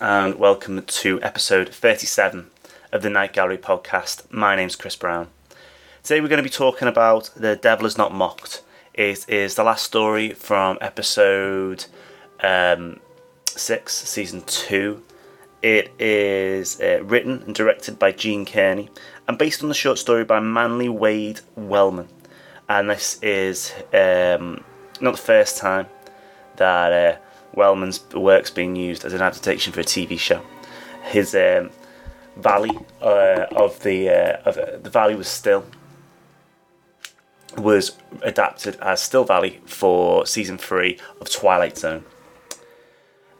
and welcome to episode 37 of the Night Gallery podcast. My name's Chris Brown. Today we're going to be talking about The Devil is Not Mocked. It is the last story from episode um, 6, season 2. It is uh, written and directed by Gene Kearney and based on the short story by Manly Wade Wellman. And this is um, not the first time that uh, Wellman's work's being used as an adaptation for a TV show. His um, Valley uh, of the uh, of uh, the Valley was still was adapted as Still Valley for season three of Twilight Zone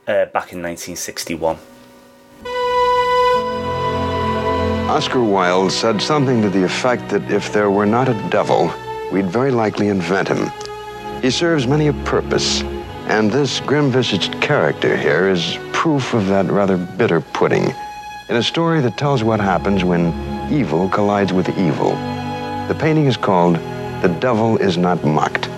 uh, back in 1961. Oscar Wilde said something to the effect that if there were not a devil, we'd very likely invent him. He serves many a purpose, and this grim visaged character here is proof of that rather bitter pudding in a story that tells what happens when evil collides with evil. The painting is called The Devil is Not Mocked.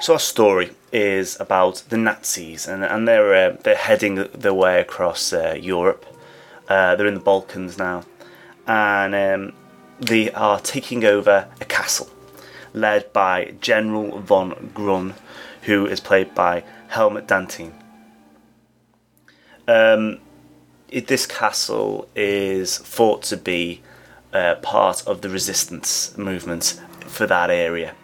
So our story is about the Nazis, and, and they're uh, they're heading their way across uh, Europe. Uh, they're in the Balkans now, and um, they are taking over a castle led by General von Grun, who is played by Helmut Dantine. Um, it, this castle is thought to be uh, part of the resistance movement for that area.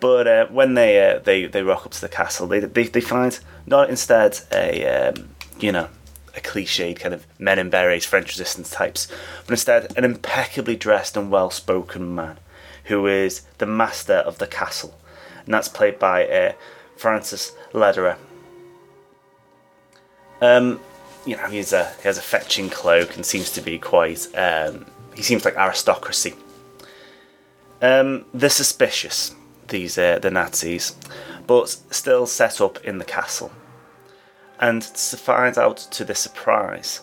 But uh, when they uh, they they rock up to the castle, they they, they find not instead a um, you know a cliched kind of men in berets French resistance types, but instead an impeccably dressed and well spoken man who is the master of the castle, and that's played by uh, Francis Lederer. Um, you know, he's a he has a fetching cloak and seems to be quite. Um, he seems like aristocracy. Um, they're suspicious these uh, the Nazis, but still set up in the castle. And to find out to their surprise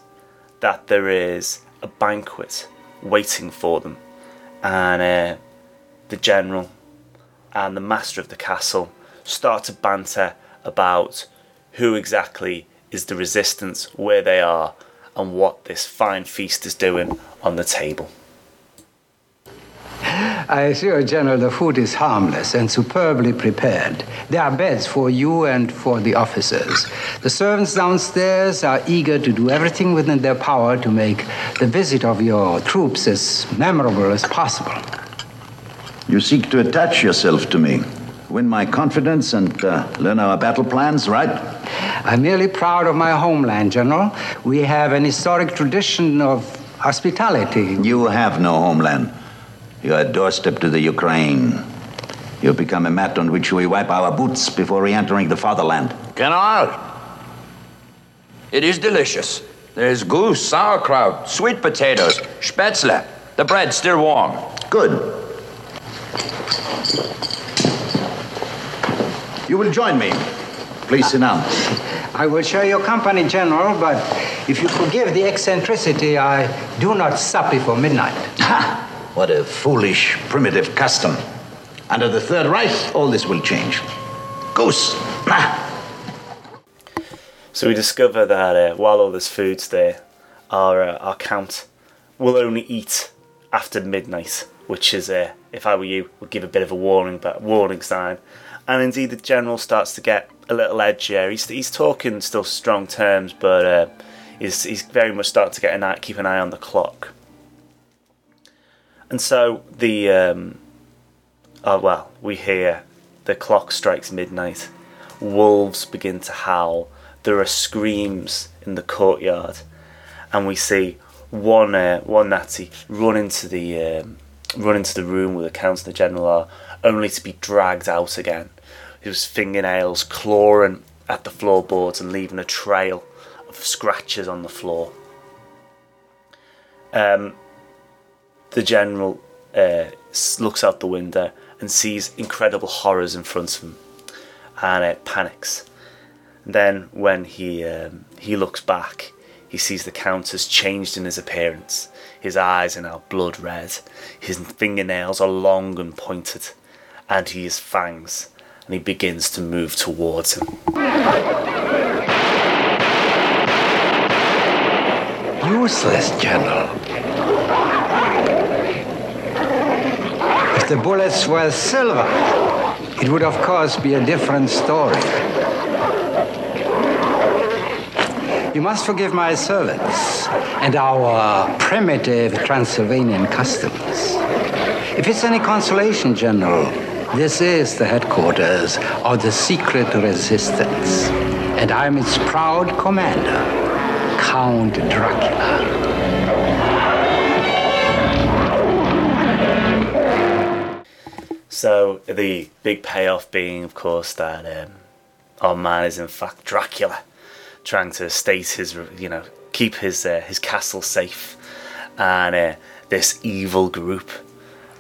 that there is a banquet waiting for them, and uh, the general and the master of the castle start to banter about who exactly is the resistance, where they are, and what this fine feast is doing on the table. I assure you, General, the food is harmless and superbly prepared. There are beds for you and for the officers. The servants downstairs are eager to do everything within their power to make the visit of your troops as memorable as possible. You seek to attach yourself to me, win my confidence, and uh, learn our battle plans, right? I'm merely proud of my homeland, General. We have an historic tradition of hospitality. You have no homeland. You are a doorstep to the Ukraine. You have become a mat on which we wipe our boots before re entering the fatherland. Canard! it is delicious. There's goose, sauerkraut, sweet potatoes, spätzle. The bread's still warm. Good. You will join me. Please sit down. I will share your company, General, but if you forgive the eccentricity, I do not sup before midnight. Ha! What a foolish, primitive custom. Under the Third Reich, all this will change. Goose! So we discover that uh, while all this food's there, our uh, our count will only eat after midnight, which is, uh, if I were you, would give a bit of a warning, but warning sign. And indeed, the general starts to get a little edgier. He's he's talking still strong terms, but uh, he's he's very much starting to get an eye, keep an eye on the clock. And so the um, oh well, we hear the clock strikes midnight. Wolves begin to howl. There are screams in the courtyard, and we see one uh, one Nazi run into the um, run into the room where the the general are, only to be dragged out again. His fingernails clawing at the floorboards and leaving a trail of scratches on the floor. Um, the general uh, looks out the window and sees incredible horrors in front of him, and uh, panics. And then, when he um, he looks back, he sees the count has changed in his appearance. His eyes are now blood red. His fingernails are long and pointed, and he has fangs. And he begins to move towards him. Useless, General. If the bullets were silver, it would of course be a different story. You must forgive my servants and our primitive Transylvanian customs. If it's any consolation, General, this is the headquarters of the secret resistance, and I'm its proud commander, Count Dracula. So the big payoff being, of course, that um, our man is in fact Dracula, trying to state his, you know, keep his uh, his castle safe, and uh, this evil group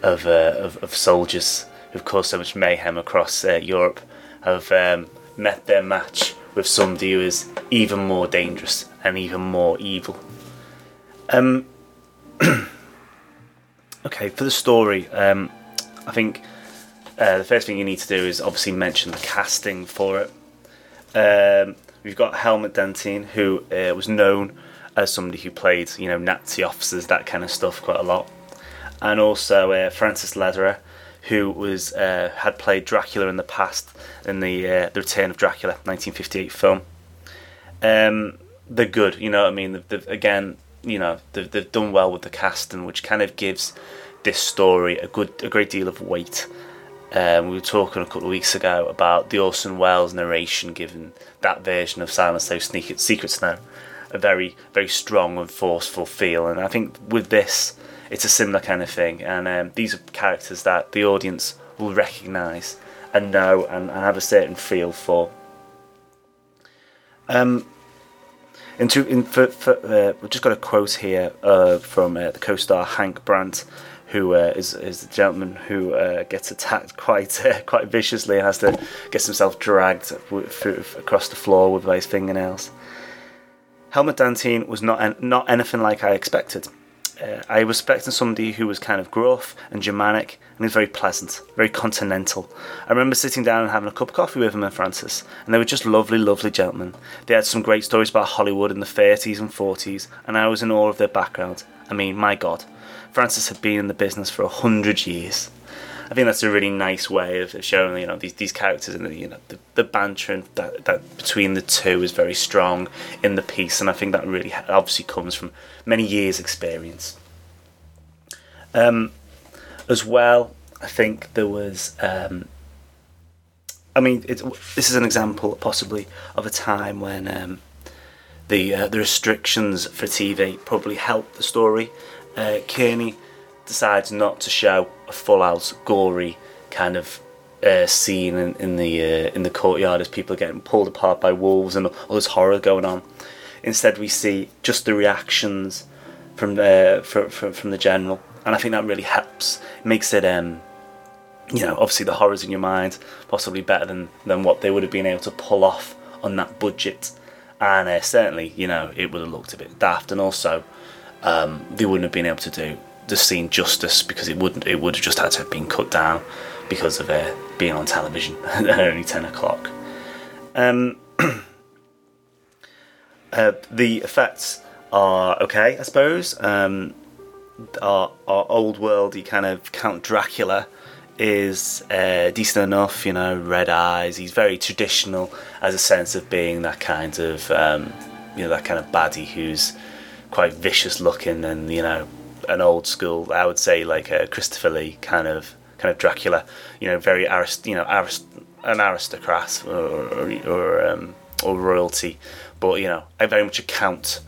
of, uh, of of soldiers who've caused so much mayhem across uh, Europe have um, met their match with somebody who is even more dangerous and even more evil. Um. okay, for the story, um, I think uh, the first thing you need to do is obviously mention the casting for it. Um, we've got Helmut Dantine, who uh, was known as somebody who played, you know, Nazi officers, that kind of stuff, quite a lot, and also uh, Francis Lederer, who was uh, had played Dracula in the past in the uh, the Return of Dracula, 1958 film. Um, they're good, you know what I mean. They've, they've, again, you know, they've, they've done well with the casting, which kind of gives this story a good, a great deal of weight. Um, we were talking a couple of weeks ago about the Orson Welles narration given that version of Silent Snow Sneak- Secret Snow a very, very strong and forceful feel. And I think with this, it's a similar kind of thing. And um, these are characters that the audience will recognise and know and, and have a certain feel for. Um, into in for, for uh, we've just got a quote here uh, from uh, the co-star Hank Brandt, who uh, is is the gentleman who uh, gets attacked quite uh, quite viciously and has to gets himself dragged across the floor with his fingernails. Helmut Dantine was not an, not anything like I expected. Uh, I was expecting somebody who was kind of gruff and Germanic, and he was very pleasant, very continental. I remember sitting down and having a cup of coffee with him and Francis, and they were just lovely, lovely gentlemen. They had some great stories about Hollywood in the 30s and 40s, and I was in awe of their background. I mean, my God, Francis had been in the business for a hundred years. I think that's a really nice way of showing you know these these characters and the, you know the, the banter that, that between the two is very strong in the piece, and I think that really obviously comes from many years' experience. Um, as well, I think there was. Um, I mean, this is an example possibly of a time when um, the uh, the restrictions for TV probably helped the story. Uh, Kearney decides not to show a full out gory kind of uh, scene in, in the uh, in the courtyard as people are getting pulled apart by wolves and all this horror going on. Instead, we see just the reactions from the from, from, from the general, and I think that really helps. It makes it um, you know obviously the horrors in your mind possibly better than than what they would have been able to pull off on that budget, and uh, certainly you know it would have looked a bit daft, and also um, they wouldn't have been able to do the scene justice because it wouldn't it would have just had to have been cut down because of uh, being on television at only 10 o'clock. Um, uh, the effects are okay I suppose. Um, our, our old worldy kind of Count Dracula is uh, decent enough you know red eyes. He's very traditional as a sense of being that kind of um, you know that kind of baddie who's quite vicious looking and you know an old school, I would say like a Christopher Lee kind of kind of Dracula, you know, very arist, you know, arist, an aristocrat or or um, or royalty, but you know, I very much a count.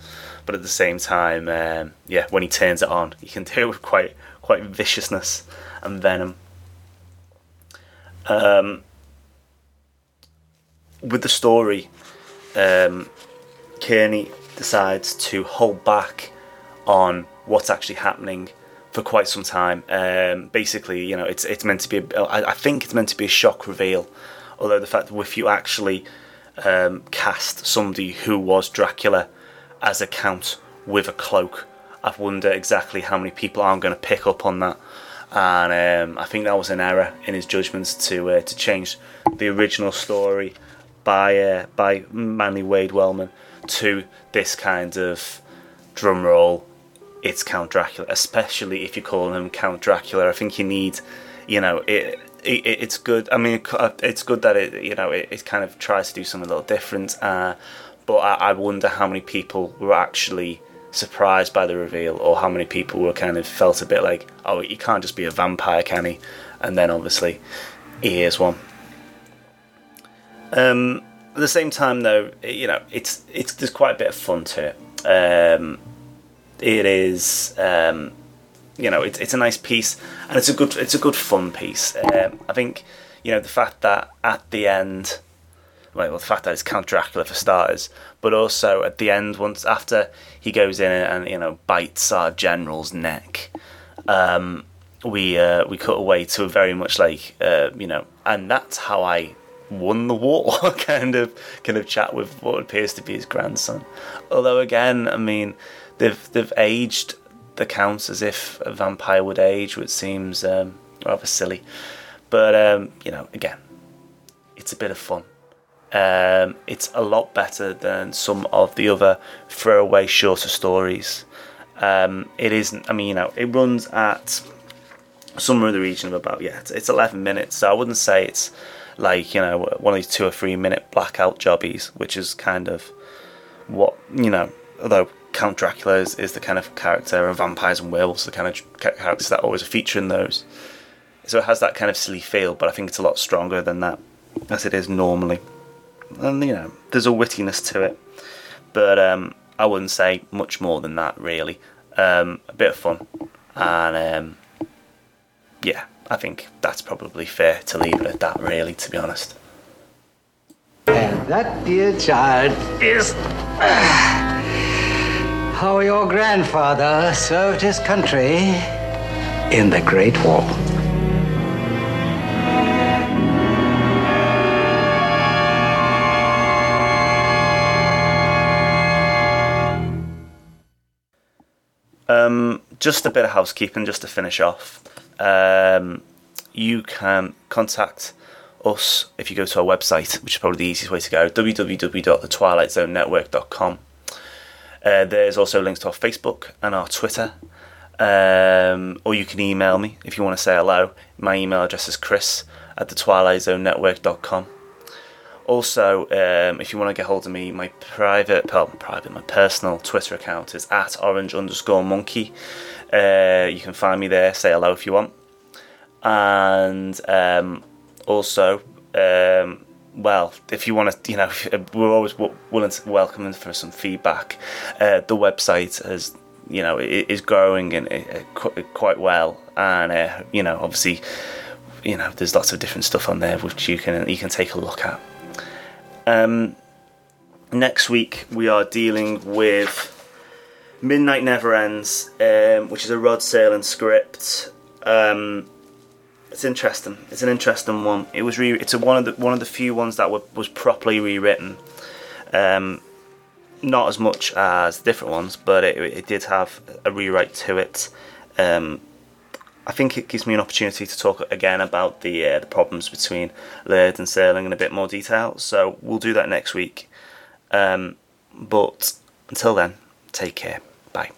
But at the same time, um, yeah, when he turns it on, he can do it with quite quite viciousness and venom. Um, with the story, um, Kearney decides to hold back on what's actually happening for quite some time. Um, basically, you know, it's it's meant to be. A, I, I think it's meant to be a shock reveal. Although the fact that if you actually um, cast somebody who was Dracula as a count with a cloak, I wonder exactly how many people aren't going to pick up on that. And um, I think that was an error in his judgments to uh, to change the original story by uh, by Manly Wade Wellman to this kind of drum roll. It's Count Dracula, especially if you call him Count Dracula. I think you need, you know, it, it it's good. I mean, it's good that it you know it, it kind of tries to do something a little different. Uh, but I, I wonder how many people were actually surprised by the reveal, or how many people were kind of felt a bit like, oh, he can't just be a vampire, can he? And then obviously, he is one. Um, at the same time, though, you know, it's it's there's quite a bit of fun to it. Um, it is, um, you know, it's it's a nice piece, and it's a good it's a good fun piece. Um, I think, you know, the fact that at the end, well, the fact that it's Count Dracula for starters, but also at the end, once after he goes in and you know bites our general's neck, um, we uh, we cut away to a very much like uh, you know, and that's how I won the war kind of kind of chat with what appears to be his grandson. Although again, I mean, they've they've aged the counts as if a vampire would age, which seems um, rather silly. But um, you know, again, it's a bit of fun. Um, it's a lot better than some of the other throwaway shorter stories. Um, it isn't. I mean, you know, it runs at somewhere in the region of about yeah, it's, it's 11 minutes. So I wouldn't say it's like you know one of these two or three minute blackout jobbies, which is kind of what you know. Although Count Dracula is, is the kind of character, and vampires and werewolves the kind of characters that always feature in those. So it has that kind of silly feel, but I think it's a lot stronger than that, as it is normally. And you know, there's a wittiness to it, but um, I wouldn't say much more than that really. Um, a bit of fun, and um, yeah, I think that's probably fair to leave it at that, really, to be honest. And that, dear child, is how your grandfather served his country in the Great War. Um, just a bit of housekeeping, just to finish off um, you can contact us if you go to our website, which is probably the easiest way to go www.thetwilightzonenetwork.com. Uh, there's also links to our Facebook and our Twitter. Um, or you can email me if you want to say hello. My email address is chris at thetwilightzonenetwork.com. Also, um, if you want to get hold of me, my private, well, private, my personal Twitter account is at orange underscore monkey. Uh, you can find me there. Say hello if you want. And um, also, um, well, if you want to, you know, we're always willing to welcome them for some feedback. Uh, the website has, you know, is growing and uh, quite well, and uh, you know, obviously, you know, there's lots of different stuff on there which you can you can take a look at. Um, next week we are dealing with Midnight Never Ends, um, which is a Rod Serling script. Um, it's interesting. It's an interesting one. It was re- it's a, one of the one of the few ones that were, was properly rewritten. Um, not as much as different ones, but it, it did have a rewrite to it. Um, I think it gives me an opportunity to talk again about the uh, the problems between Laird and Serling in a bit more detail. So we'll do that next week. Um, but until then, take care. Bye.